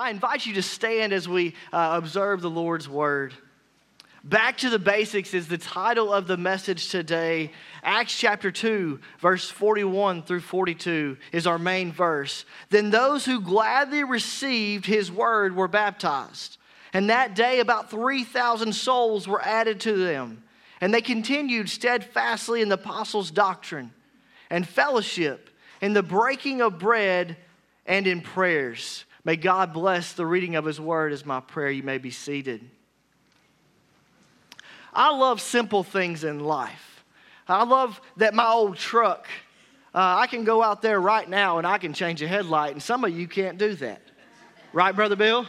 I invite you to stand as we uh, observe the Lord's word. Back to the basics is the title of the message today. Acts chapter 2, verse 41 through 42 is our main verse. Then those who gladly received his word were baptized. And that day, about 3,000 souls were added to them. And they continued steadfastly in the apostles' doctrine and fellowship, in the breaking of bread, and in prayers. May God bless the reading of His word as my prayer. You may be seated. I love simple things in life. I love that my old truck, uh, I can go out there right now and I can change a headlight, and some of you can't do that. Right, Brother Bill?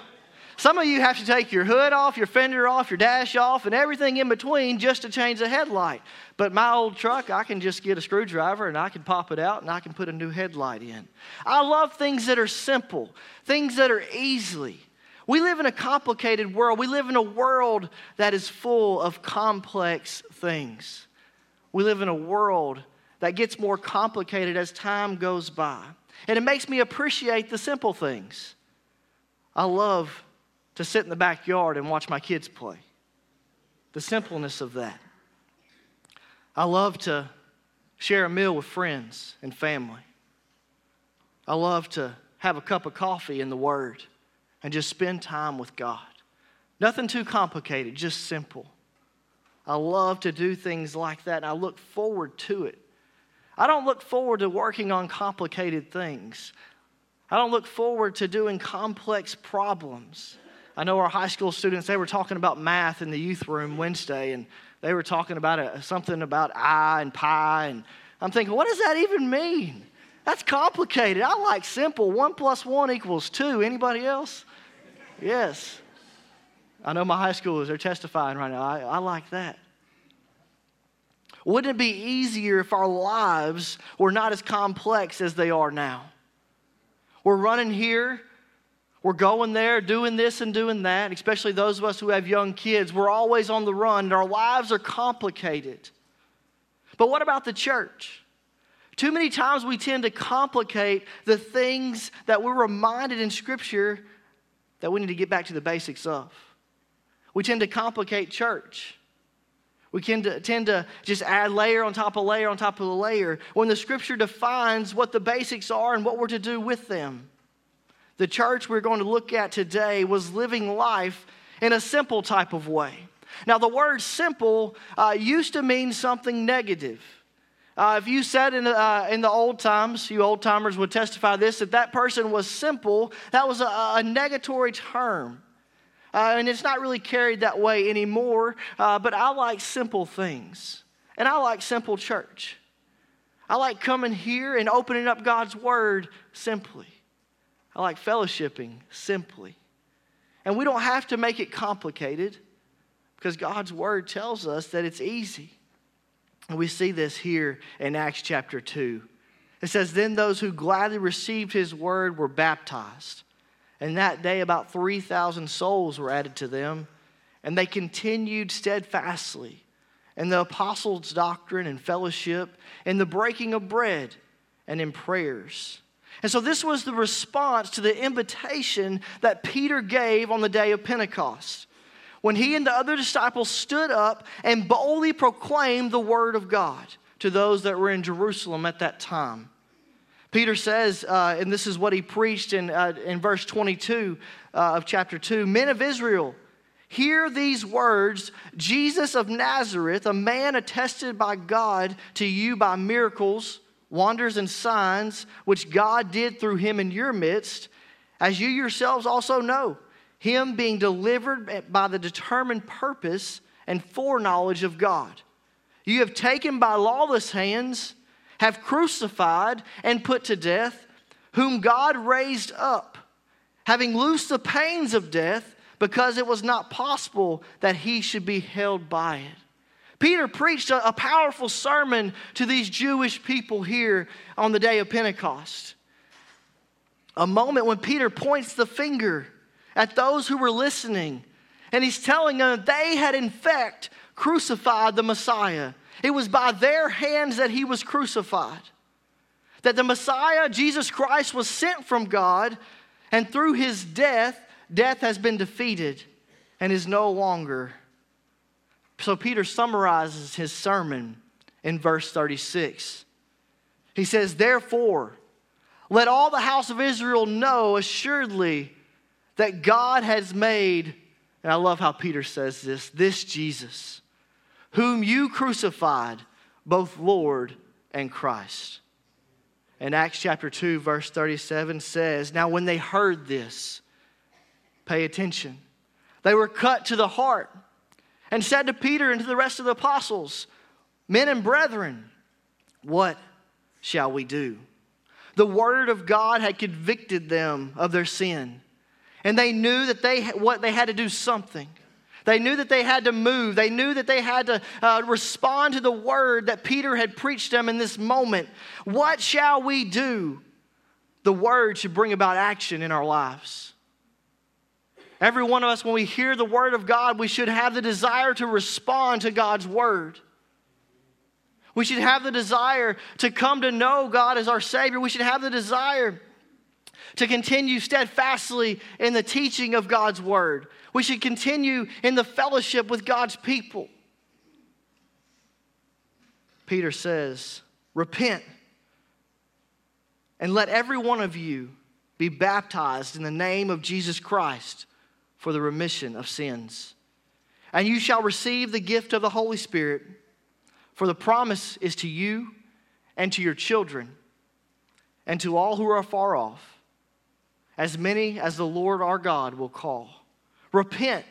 Some of you have to take your hood off, your fender off, your dash off, and everything in between just to change the headlight. But my old truck, I can just get a screwdriver and I can pop it out and I can put a new headlight in. I love things that are simple, things that are easily. We live in a complicated world. We live in a world that is full of complex things. We live in a world that gets more complicated as time goes by. And it makes me appreciate the simple things. I love to sit in the backyard and watch my kids play. The simpleness of that. I love to share a meal with friends and family. I love to have a cup of coffee in the Word and just spend time with God. Nothing too complicated, just simple. I love to do things like that, and I look forward to it. I don't look forward to working on complicated things. I don't look forward to doing complex problems. I know our high school students, they were talking about math in the youth room Wednesday, and they were talking about a, something about I and pi. And I'm thinking, what does that even mean? That's complicated. I like simple. One plus one equals two. Anybody else? Yes. I know my high schoolers, they're testifying right now. I, I like that. Wouldn't it be easier if our lives were not as complex as they are now? We're running here we're going there, doing this and doing that, especially those of us who have young kids. We're always on the run, and our lives are complicated. But what about the church? Too many times we tend to complicate the things that we're reminded in Scripture that we need to get back to the basics of. We tend to complicate church. We tend to, tend to just add layer on top of layer on top of the layer when the Scripture defines what the basics are and what we're to do with them. The church we're going to look at today was living life in a simple type of way. Now, the word simple uh, used to mean something negative. Uh, if you said in, uh, in the old times, you old timers would testify this, that that person was simple, that was a, a negatory term. Uh, and it's not really carried that way anymore, uh, but I like simple things. And I like simple church. I like coming here and opening up God's word simply. I like fellowshipping simply. And we don't have to make it complicated because God's word tells us that it's easy. And we see this here in Acts chapter 2. It says, Then those who gladly received his word were baptized. And that day, about 3,000 souls were added to them. And they continued steadfastly in the apostles' doctrine and fellowship, in the breaking of bread, and in prayers. And so, this was the response to the invitation that Peter gave on the day of Pentecost when he and the other disciples stood up and boldly proclaimed the word of God to those that were in Jerusalem at that time. Peter says, uh, and this is what he preached in, uh, in verse 22 uh, of chapter 2 Men of Israel, hear these words Jesus of Nazareth, a man attested by God to you by miracles wonders and signs which God did through him in your midst, as you yourselves also know, him being delivered by the determined purpose and foreknowledge of God. You have taken by lawless hands, have crucified and put to death, whom God raised up, having loosed the pains of death, because it was not possible that he should be held by it. Peter preached a, a powerful sermon to these Jewish people here on the day of Pentecost. A moment when Peter points the finger at those who were listening, and he's telling them they had, in fact, crucified the Messiah. It was by their hands that he was crucified. That the Messiah, Jesus Christ, was sent from God And through his death, death has been defeated and is no longer. So Peter summarizes his sermon in verse 36. He says, Therefore, let all the house of Israel know assuredly that God has made, and I love how Peter says this, this Jesus, whom you crucified, both Lord and Christ. And Acts chapter 2, verse 37 says, Now when they heard this, pay attention, they were cut to the heart and said to Peter and to the rest of the apostles, Men and brethren, what shall we do? The word of God had convicted them of their sin, and they knew that they what they had to do something. They knew that they had to move. They knew that they had to uh, respond to the word that Peter had preached them in this moment. What shall we do? The word should bring about action in our lives. Every one of us, when we hear the word of God, we should have the desire to respond to God's word. We should have the desire to come to know God as our Savior. We should have the desire to continue steadfastly in the teaching of God's Word. We should continue in the fellowship with God's people. Peter says, Repent and let every one of you be baptized in the name of Jesus Christ for the remission of sins. And you shall receive the gift of the Holy Spirit. For the promise is to you and to your children and to all who are far off, as many as the Lord our God will call. Repent.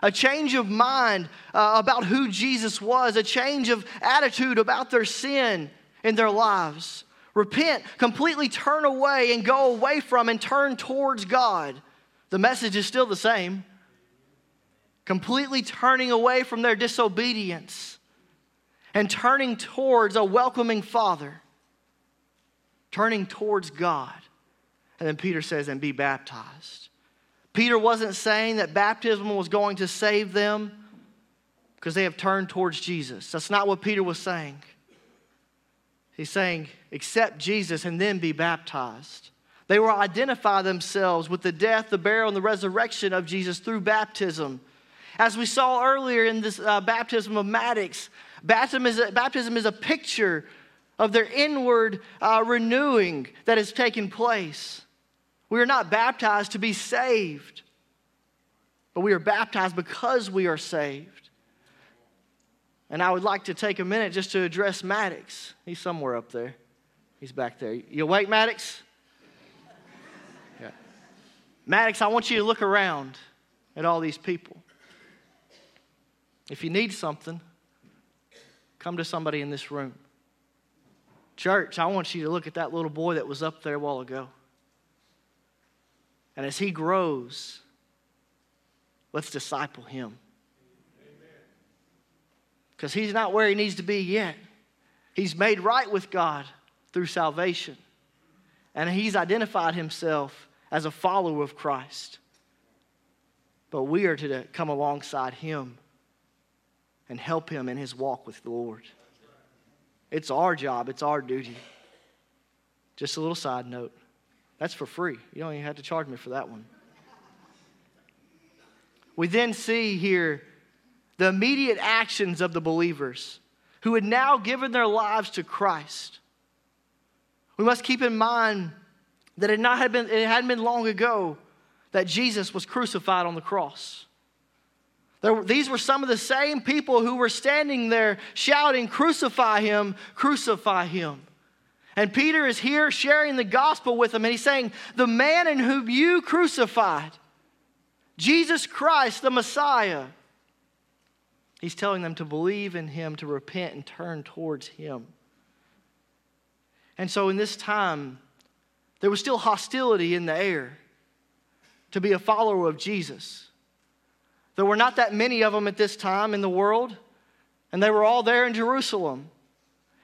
A change of mind uh, about who Jesus was, a change of attitude about their sin in their lives. Repent, completely turn away and go away from and turn towards God. The message is still the same. Completely turning away from their disobedience and turning towards a welcoming Father, turning towards God. And then Peter says, and be baptized. Peter wasn't saying that baptism was going to save them because they have turned towards Jesus. That's not what Peter was saying. He's saying, accept Jesus and then be baptized. They will identify themselves with the death, the burial, and the resurrection of Jesus through baptism. As we saw earlier in this uh, baptism of Maddox, Baptism is a, baptism is a picture of their inward uh, renewing that has taken place. We are not baptized to be saved, but we are baptized because we are saved. And I would like to take a minute just to address Maddox. He's somewhere up there. He's back there. You awake, Maddox? Maddox, I want you to look around at all these people. If you need something, Come to somebody in this room. Church, I want you to look at that little boy that was up there a while ago. And as he grows, let's disciple him. Because he's not where he needs to be yet. He's made right with God through salvation. And he's identified himself as a follower of Christ. But we are to come alongside him and help him in his walk with the Lord. It's our job, it's our duty. Just a little side note that's for free. You don't even have to charge me for that one. We then see here the immediate actions of the believers who had now given their lives to Christ. We must keep in mind that it, not had been, it hadn't been long ago that Jesus was crucified on the cross. There, these were some of the same people who were standing there shouting, Crucify him, crucify him. And Peter is here sharing the gospel with them, and he's saying, The man in whom you crucified, Jesus Christ, the Messiah, he's telling them to believe in him, to repent, and turn towards him. And so in this time, there was still hostility in the air to be a follower of Jesus. There were not that many of them at this time in the world, and they were all there in Jerusalem.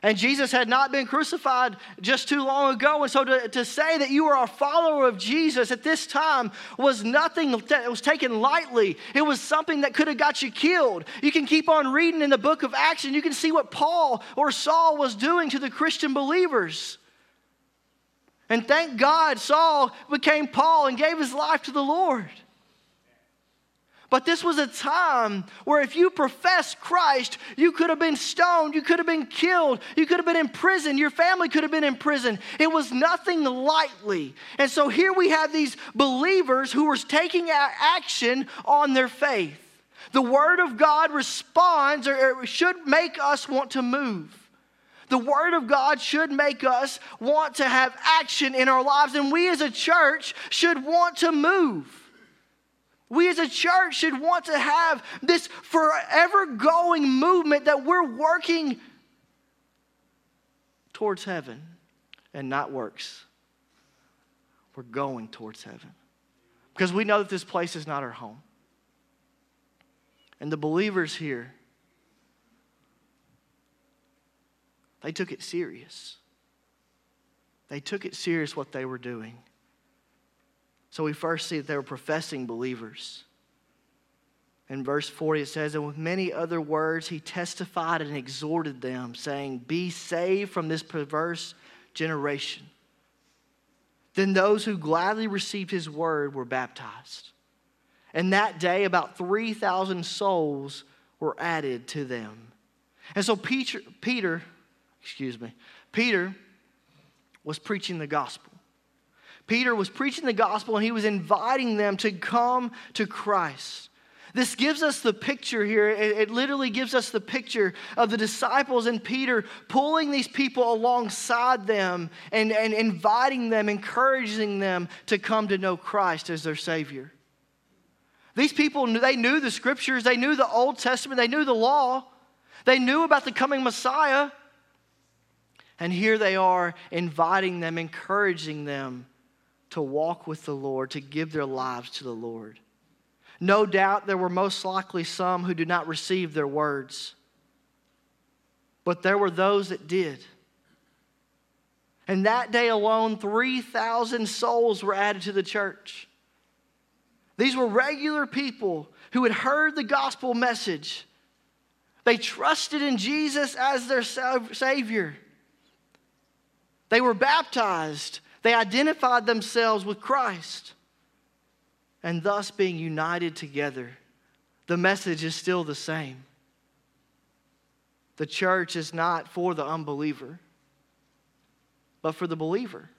And Jesus had not been crucified just too long ago. And so to, to say that you are a follower of Jesus at this time was nothing that was taken lightly. It was something that could have got you killed. You can keep on reading in the book of Acts and you can see what Paul or Saul was doing to the Christian believers. And thank God Saul became Paul and gave his life to the Lord. But this was a time where if you professed Christ, you could have been stoned, you could have been killed, you could have been in prison, your family could have been in prison. It was nothing lightly. And so here we have these believers who were taking action on their faith. The Word of God responds or should make us want to move. The Word of God should make us want to have action in our lives, and we as a church should want to move. We as a church should want to have this forever going movement that we're working towards heaven and not works. We're going towards heaven because we know that this place is not our home. And the believers here, they took it serious. They took it serious what they were doing. So we first see that they were professing believers. In verse 40, it says, And with many other words, he testified and exhorted them, saying, Be saved from this perverse generation. Then those who gladly received his word were baptized. And that day, about 3,000 souls were added to them. And so Peter, Peter, excuse me, Peter was preaching the gospel. Peter was preaching the gospel and he was inviting them to come to Christ. This gives us the picture here. It, it, literally gives us the picture of the disciples and Peter pulling these people alongside them and, and inviting them, encouraging them to come to know Christ as their Savior. These people, they knew the scriptures, they knew the Old Testament, they knew the law, they knew about the coming Messiah. And here they are inviting them, encouraging them to walk with the Lord, to give their lives to the Lord. No doubt there were most likely some who did not receive their words, but there were those that did. And that day alone, 3,000 souls were added to the church. These were regular people who had heard the gospel message. They trusted in Jesus as their Savior. They were baptized they identified themselves with Christ. And thus, being united together, the message is still the same. The church is not for the unbeliever, but for the believer.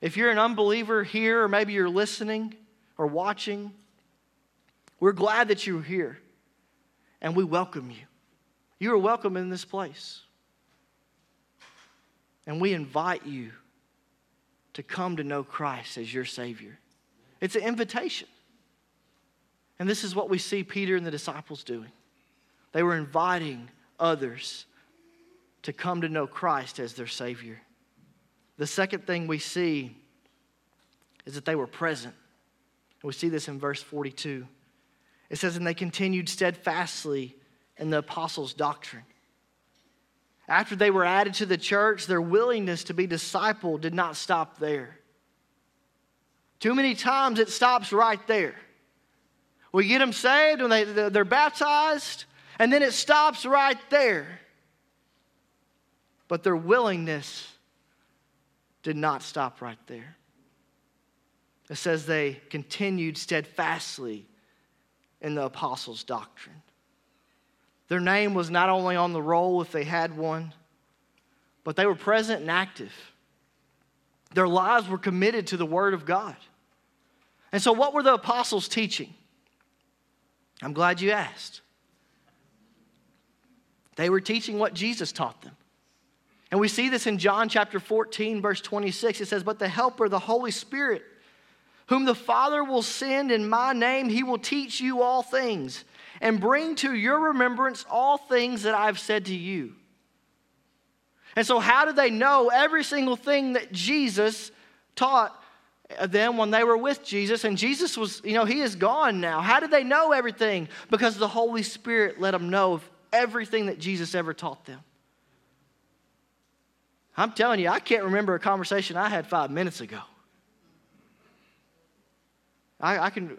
If you're an unbeliever here, or maybe you're listening or watching, we're glad that you're here and we welcome you. You are welcome in this place. And we invite you to come to know Christ as your Savior. It's an invitation. And this is what we see Peter and the disciples doing. They were inviting others to come to know Christ as their Savior. The second thing we see is that they were present. We see this in verse 42. It says, And they continued steadfastly in the apostles' doctrine after they were added to the church, their willingness to be discipled did not stop there. Too many times it stops right there. We get them saved when they, they're baptized, and then it stops right there. But their willingness did not stop right there. It says they continued steadfastly in the apostles' doctrine. Their name was not only on the roll if they had one, but they were present and active. Their lives were committed to the Word of God. And so, what were the apostles teaching? I'm glad you asked. They were teaching what Jesus taught them. And we see this in John chapter 14, verse 26. It says, But the Helper, the Holy Spirit, whom the Father will send in my name, he will teach you all things and bring to your remembrance all things that I've said to you. And so, how did they know every single thing that Jesus taught them when they were with Jesus? And Jesus was, you know, he is gone now. How did they know everything? Because the Holy Spirit let them know of everything that Jesus ever taught them. I'm telling you, I can't remember a conversation I had five minutes ago. I, I can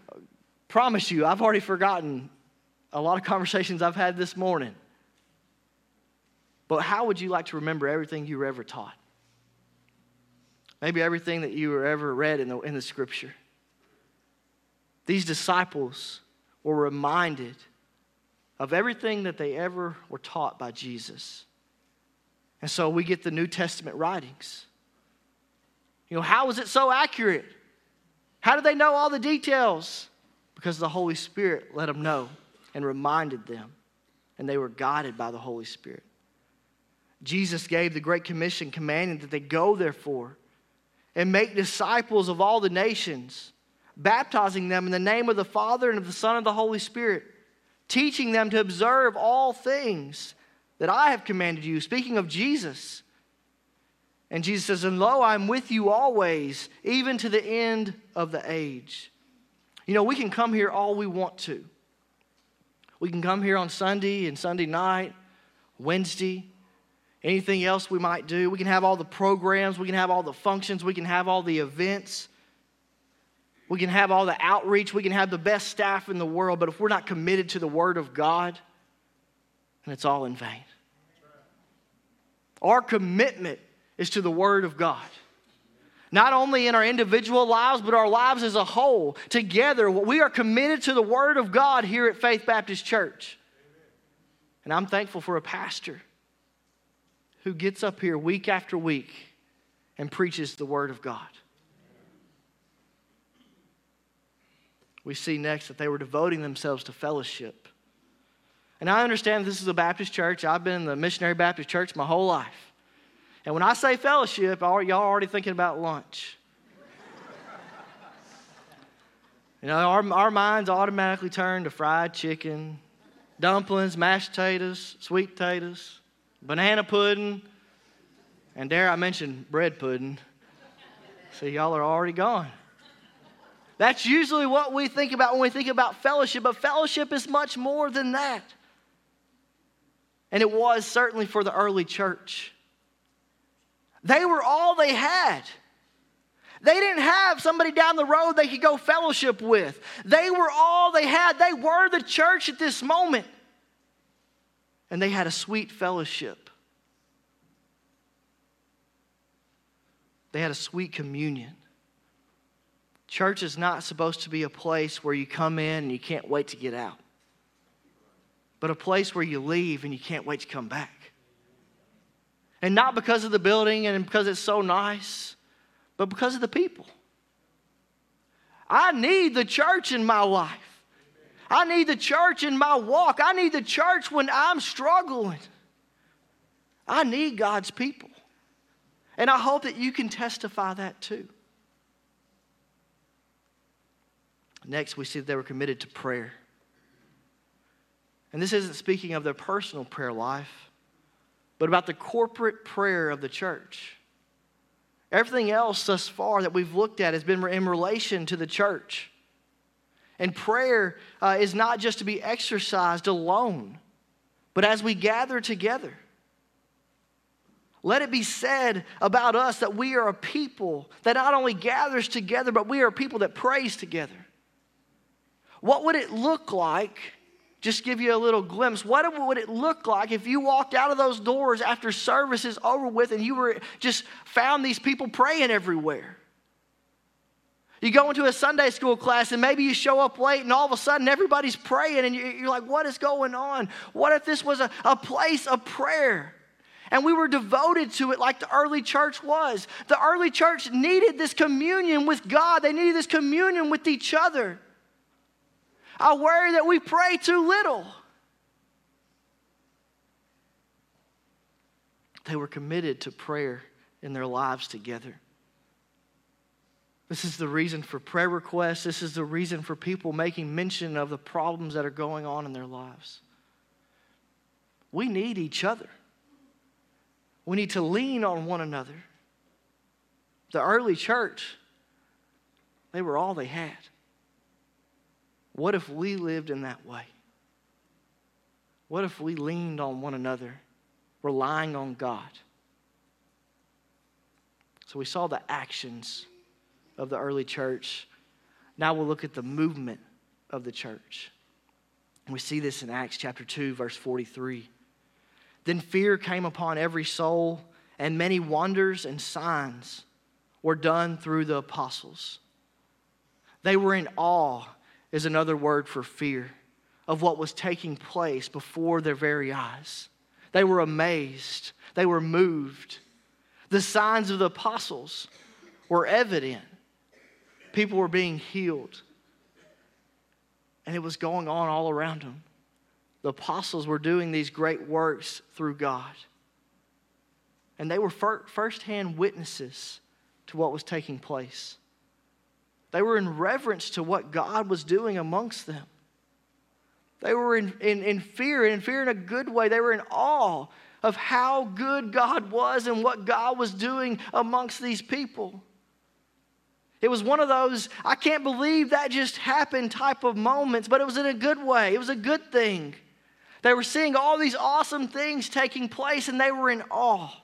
promise you, I've already forgotten a lot of conversations I've had this morning. But how would you like to remember everything you were ever taught? maybe everything that you were ever read in the, in the scripture. These disciples were reminded of everything that they ever were taught by Jesus. And so we get the New Testament writings. You know, how is it so accurate? How did they know all the details? Because the Holy Spirit let them know and reminded them, and they were guided by the Holy Spirit. Jesus gave the Great Commission commanding that they go, therefore, and make disciples of all the nations, baptizing them in the name of the Father and of the Son and the Holy Spirit, teaching them to observe all things that I have commanded you. Speaking of Jesus. And Jesus says, And lo, I'm with you always, even to the end of the age. You know, we can come here all we want to. We can come here on Sunday and Sunday night, Wednesday, anything else we might do. We can have all the programs, we can have all the functions, we can have all the events. We can have all the outreach, we can have the best staff in the world, but if we're not committed to the Word of God, then it's all in vain. Our commitment is to the Word of God. Not only in our individual lives, but our lives as a whole. Together, we are committed to the Word of God here at Faith Baptist Church. And I'm thankful for a pastor who gets up here week after week and preaches the Word of God. We see next that they were devoting themselves to fellowship. And I understand this is a Baptist church. I've been in the missionary Baptist church my whole life. And when I say fellowship, y'all are already thinking about lunch. you know, our, our minds automatically turn to fried chicken, dumplings, mashed potatoes, sweet potatoes, banana pudding, and dare I mention bread pudding. See, y'all are already gone. That's usually what we think about when we think about fellowship, but fellowship is much more than that. And it was certainly for the early church. They were all they had. They didn't have somebody down the road they could go fellowship with. They were all they had. They were the church at this moment. And they had a sweet fellowship. They had a sweet communion. Church is not supposed to be a place where you come in and you can't wait to get out, but a place where you leave and you can't wait to come back. And not because of the building and because it's so nice, but because of the people. I need the church in my life. I need the church in my walk. I need the church when I'm struggling. I need God's people. And I hope that you can testify that too. Next, we see that they were committed to prayer. And this isn't speaking of their personal prayer life, but about the corporate prayer of the church. Everything else thus far that we've looked at has been in relation to the church. And prayer uh, is not just to be exercised alone, but as we gather together. Let it be said about us that we are a people that not only gathers together, but we are a people that prays together. What would it look like just give you a little glimpse. What would it look like if you walked out of those doors after service is over with and you were just found these people praying everywhere? You go into a Sunday school class and maybe you show up late and all of a sudden everybody's praying and you're like, what is going on? What if this was a, a place of prayer? And we were devoted to it like the early church was. The early church needed this communion with God, they needed this communion with each other. I worry that we pray too little. They were committed to prayer in their lives together. This is the reason for prayer requests. This is the reason for people making mention of the problems that are going on in their lives. We need each other. We need to lean on one another. The early church, they were all they had. What if we lived in that way? What if we leaned on one another, relying on God? So we saw the actions of the early church. Now we'll look at the movement of the church. We see this in Acts chapter 2, verse 43. Then fear came upon every soul, and many wonders and signs were done through the apostles. They were in awe, is another word for fear, of what was taking place before their very eyes. They were amazed, they were moved. The signs of the apostles were evident. People were being healed, and it was going on all around them. The apostles were doing these great works through God. And they were firsthand witnesses to what was taking place. They were in reverence to what God was doing amongst them. They were in, in, in fear, and in fear in a good way. They were in awe of how good God was and what God was doing amongst these people. It was one of those, I can't believe that just happened type of moments, but it was in a good way. It was a good thing. They were seeing all these awesome things taking place and they were in awe.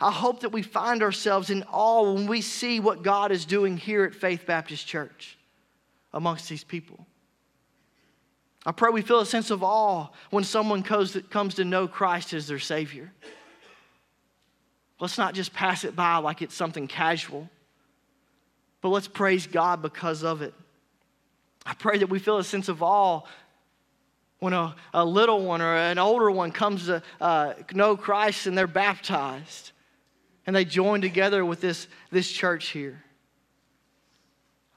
I hope that we find ourselves in awe when we see what God is doing here at Faith Baptist Church amongst these people. I pray we feel a sense of awe when someone comes to know Christ as their Savior. Let's not just pass it by like it's something casual, but let's praise God because of it. I pray that we feel a sense of awe when a, a little one or an older one comes to uh, know Christ and they're baptized and they join together with this, this church here.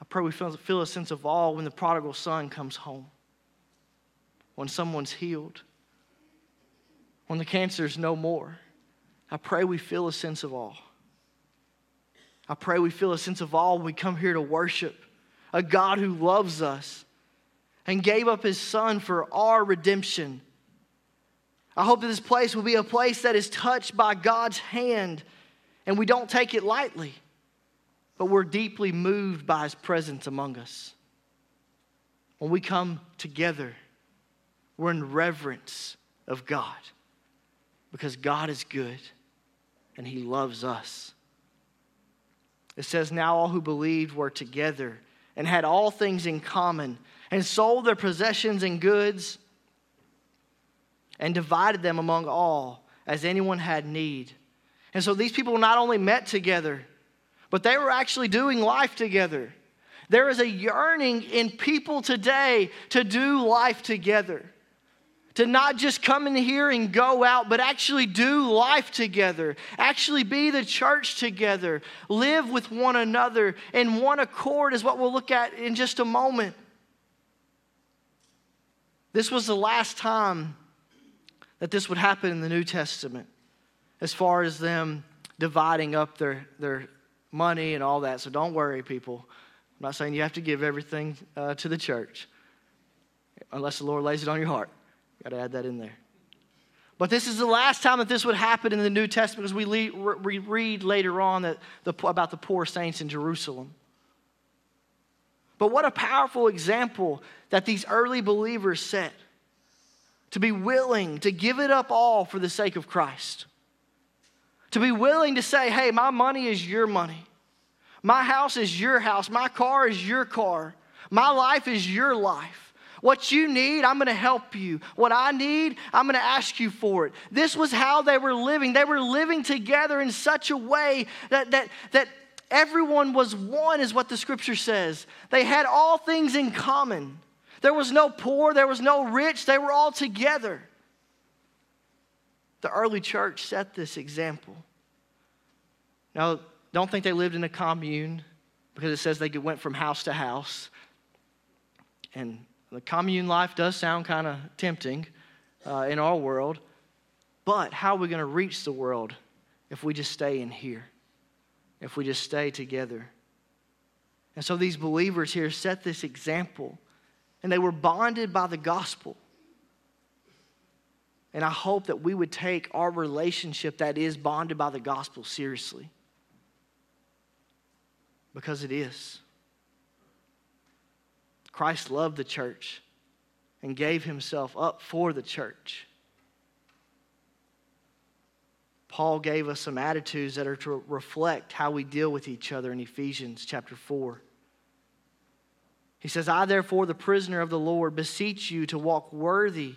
I pray we feel, feel a sense of awe when the prodigal son comes home, when someone's healed, when the cancer's no more. I pray we feel a sense of awe. I pray we feel a sense of awe when we come here to worship a God who loves us and gave up his son for our redemption. I hope that this place will be a place that is touched by God's hand and we don't take it lightly, but we're deeply moved by his presence among us. When we come together, we're in reverence of God because God is good and he loves us. It says, Now all who believed were together and had all things in common and sold their possessions and goods and divided them among all as anyone had need. And so these people not only met together, but they were actually doing life together. There is a yearning in people today to do life together. To not just come in here and go out, but actually do life together. Actually be the church together. Live with one another in one accord, is what we'll look at in just a moment. This was the last time that this would happen in the New Testament as far as them dividing up their, their money and all that. So don't worry, people. I'm not saying you have to give everything uh, to the church unless the Lord lays it on your heart. Got to add that in there. But this is the last time that this would happen in the New Testament because we, we read later on that the, about the poor saints in Jerusalem. But what a powerful example that these early believers set to be willing to give it up all for the sake of Christ. To be willing to say, hey, my money is your money. My house is your house. My car is your car. My life is your life. What you need, I'm going to help you. What I need, I'm going to ask you for it. This was how they were living. They were living together in such a way that, that, that everyone was one, is what the scripture says. They had all things in common. There was no poor, there was no rich, they were all together. The early church set this example. Now, don't think they lived in a commune because it says they went from house to house. And the commune life does sound kind of tempting uh, in our world. But how are we going to reach the world if we just stay in here? If we just stay together? And so these believers here set this example, and they were bonded by the gospel. And I hope that we would take our relationship that is bonded by the gospel seriously. Because it is. Christ loved the church and gave himself up for the church. Paul gave us some attitudes that are to reflect how we deal with each other in Ephesians chapter 4. He says, I, therefore, the prisoner of the Lord, beseech you to walk worthy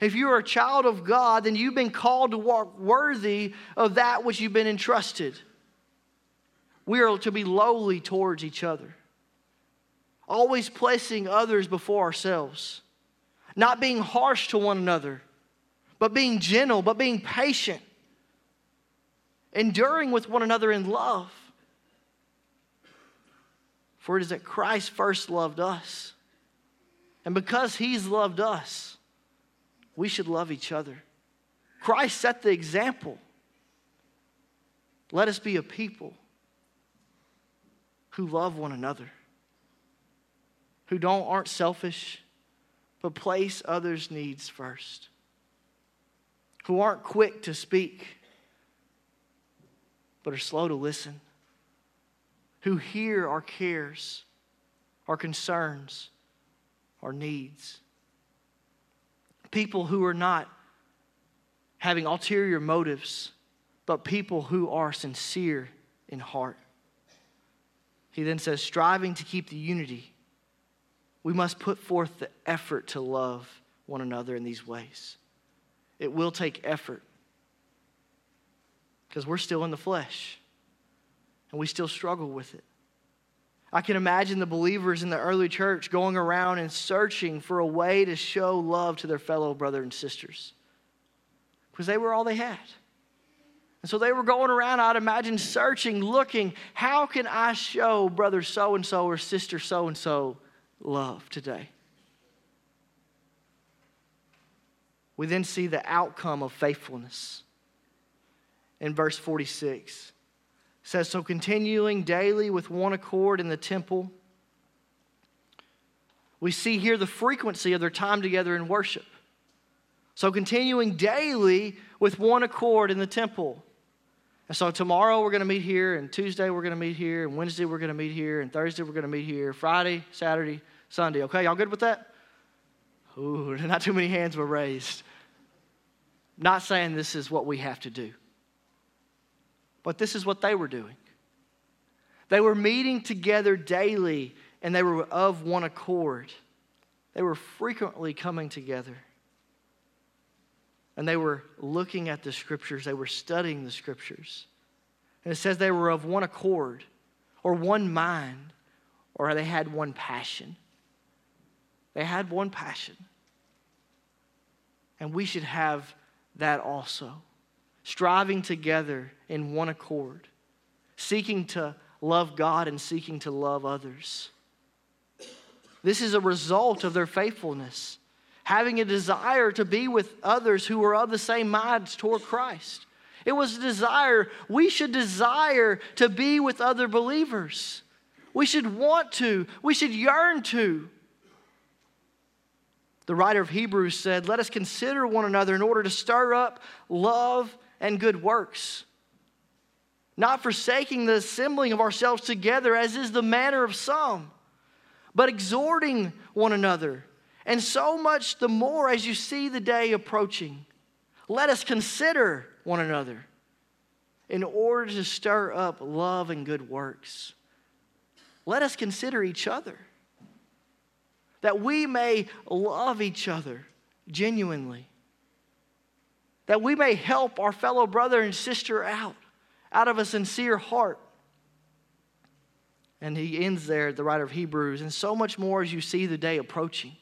If you are a child of God, then you've been called to walk worthy of that which you've been entrusted. We are to be lowly towards each other, always placing others before ourselves, not being harsh to one another, but being gentle, but being patient, enduring with one another in love. For it is that Christ first loved us. And because he's loved us, we should love each other. Christ set the example. Let us be a people who love one another, who don't aren't selfish, but place others' needs first, who aren't quick to speak, but are slow to listen, who hear our cares, our concerns, our needs people who are not having ulterior motives, but people who are sincere in heart. He then says, striving to keep the unity, we must put forth the effort to love one another in these ways. It will take effort because we're still in the flesh and we still struggle with it. I can imagine the believers in the early church going around and searching for a way to show love to their fellow brother and sisters because they were all they had. And so they were going around, I'd imagine, searching, looking, how can I show brother so and so or sister so and so love today? We then see the outcome of faithfulness in verse 46 says, So continuing daily with one accord in the temple, we see here the frequency of their time together in worship. So continuing daily with one accord in the temple. And so tomorrow we're going to meet here, and Tuesday we're going to meet here, and Wednesday we're going to meet here, and Thursday we're going to meet here, Friday, Saturday, Sunday. Okay, y'all good with that? Ooh, not too many hands were raised. Not saying this is what we have to do. But this is what they were doing. They were meeting together daily and they were of one accord. They were frequently coming together. And they were looking at the scriptures, they were studying the scriptures. And it says they were of one accord, or one mind, or they had one passion. They had one passion. And we should have that also striving together in one accord, seeking to love God and seeking to love others. This is a result of their faithfulness, having a desire to be with others who are of the same minds toward Christ. It was a desire, we should desire to be with other believers. We should want to, we should yearn to. The writer of Hebrews said, Let us consider one another in order to stir up love and good works, not forsaking the assembling of ourselves together, as is the manner of some, but exhorting one another, and so much the more as you see the day approaching. Let us consider one another in order to stir up love and good works. Let us consider each other that we may love each other genuinely that we may help our fellow brother and sister out, out of a sincere heart. And he ends there, the writer of Hebrews, and so much more as you see the day approaching.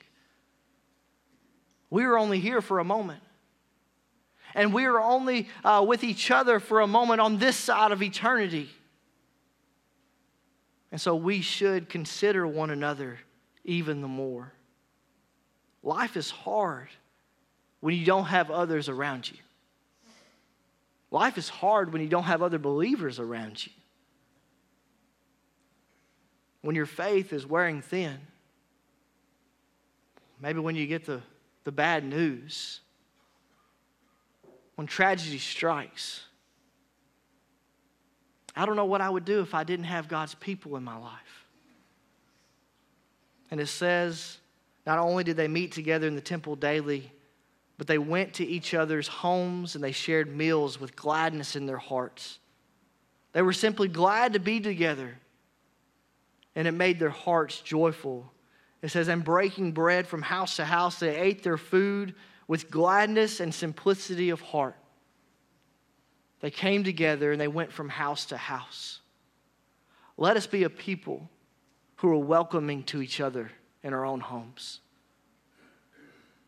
We are only here for a moment. And we are only uh, with each other for a moment on this side of eternity. And so we should consider one another even the more. Life is hard when you don't have others around you. Life is hard when you don't have other believers around you. When your faith is wearing thin. Maybe when you get the, the bad news. When tragedy strikes. I don't know what I would do if I didn't have God's people in my life. And it says, not only did they meet together in the temple daily, but they went to each other's homes and they shared meals with gladness in their hearts. They were simply glad to be together, and it made their hearts joyful. It says, and breaking bread from house to house, they ate their food with gladness and simplicity of heart. They came together and they went from house to house. Let us be a people who are welcoming to each other in our own homes.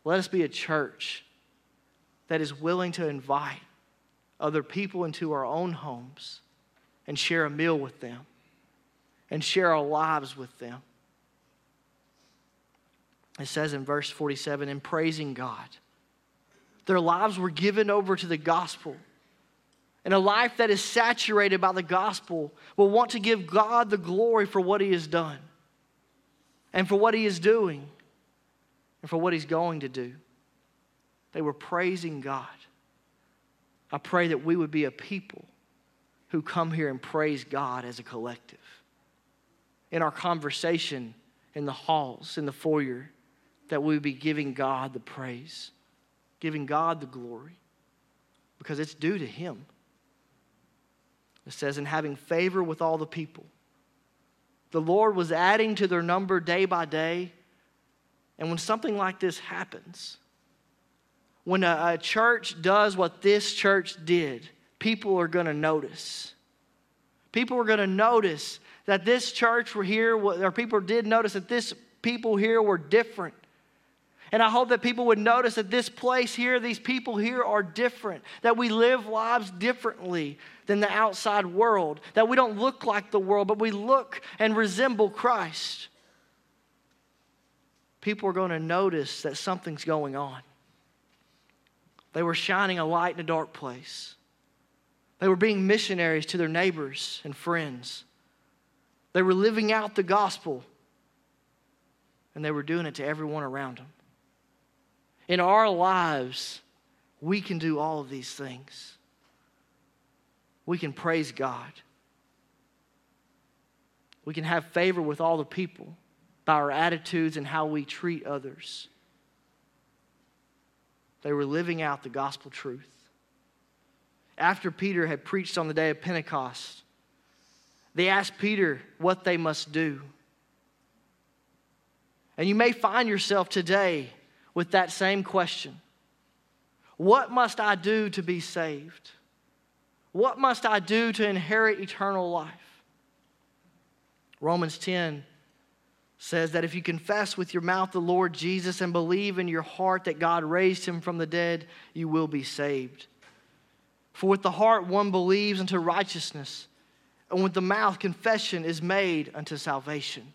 Let us be a church that is willing to invite other people into our own homes and share a meal with them and share our lives with them. It says in verse 47 in praising God, their lives were given over to the gospel. And a life that is saturated by the gospel will want to give God the glory for what he has done and for what he is doing and for what he's going to do. They were praising God. I pray that we would be a people who come here and praise God as a collective. In our conversation, in the halls, in the foyer, that we would be giving God the praise, giving God the glory, because it's due to Him. It says, in having favor with all the people. The Lord was adding to their number day by day. And when something like this happens, when a, a church does what this church did, people are going to notice. People are going to notice that this church were here, or people did notice that this people here were different. And I hope that people would notice that this place here, these people here are different, that we live lives differently than the outside world, that we don't look like the world, but we look and resemble Christ. People are going to notice that something's going on. They were shining a light in a dark place. They were being missionaries to their neighbors and friends. They were living out the gospel, and they were doing it to everyone around them. In our lives, we can do all of these things. We can praise God. We can have favor with all the people by our attitudes and how we treat others. They were living out the gospel truth. After Peter had preached on the day of Pentecost, they asked Peter what they must do. And you may find yourself today with that same question What must I do to be saved? What must I do to inherit eternal life? Romans 10 says that if you confess with your mouth the Lord Jesus and believe in your heart that God raised him from the dead, you will be saved. For with the heart one believes unto righteousness, and with the mouth confession is made unto salvation.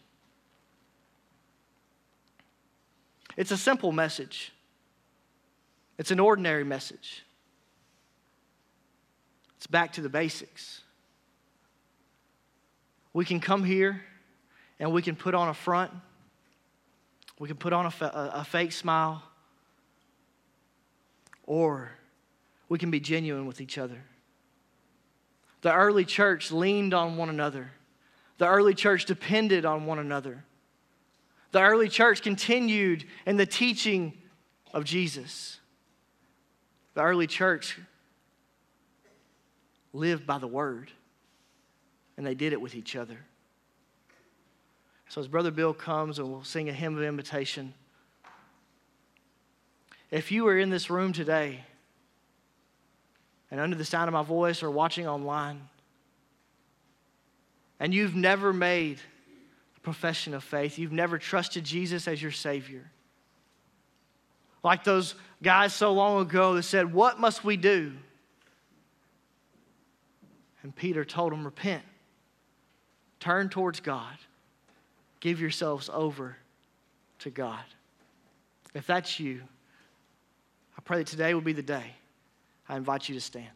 It's a simple message, it's an ordinary message. It's back to the basics. We can come here and we can put on a front, we can put on a, fa- a fake smile, or we can be genuine with each other. The early church leaned on one another. The early church depended on one another. The early church continued in the teaching of Jesus. The early church lived by the word, and they did it with each other. So, as Brother Bill comes and we'll sing a hymn of invitation, if you are in this room today and under the sound of my voice or watching online, and you've never made a profession of faith. You've never trusted Jesus as your Savior. Like those guys so long ago that said, What must we do? And Peter told them, Repent, turn towards God, give yourselves over to God. If that's you, I pray that today will be the day. I invite you to stand.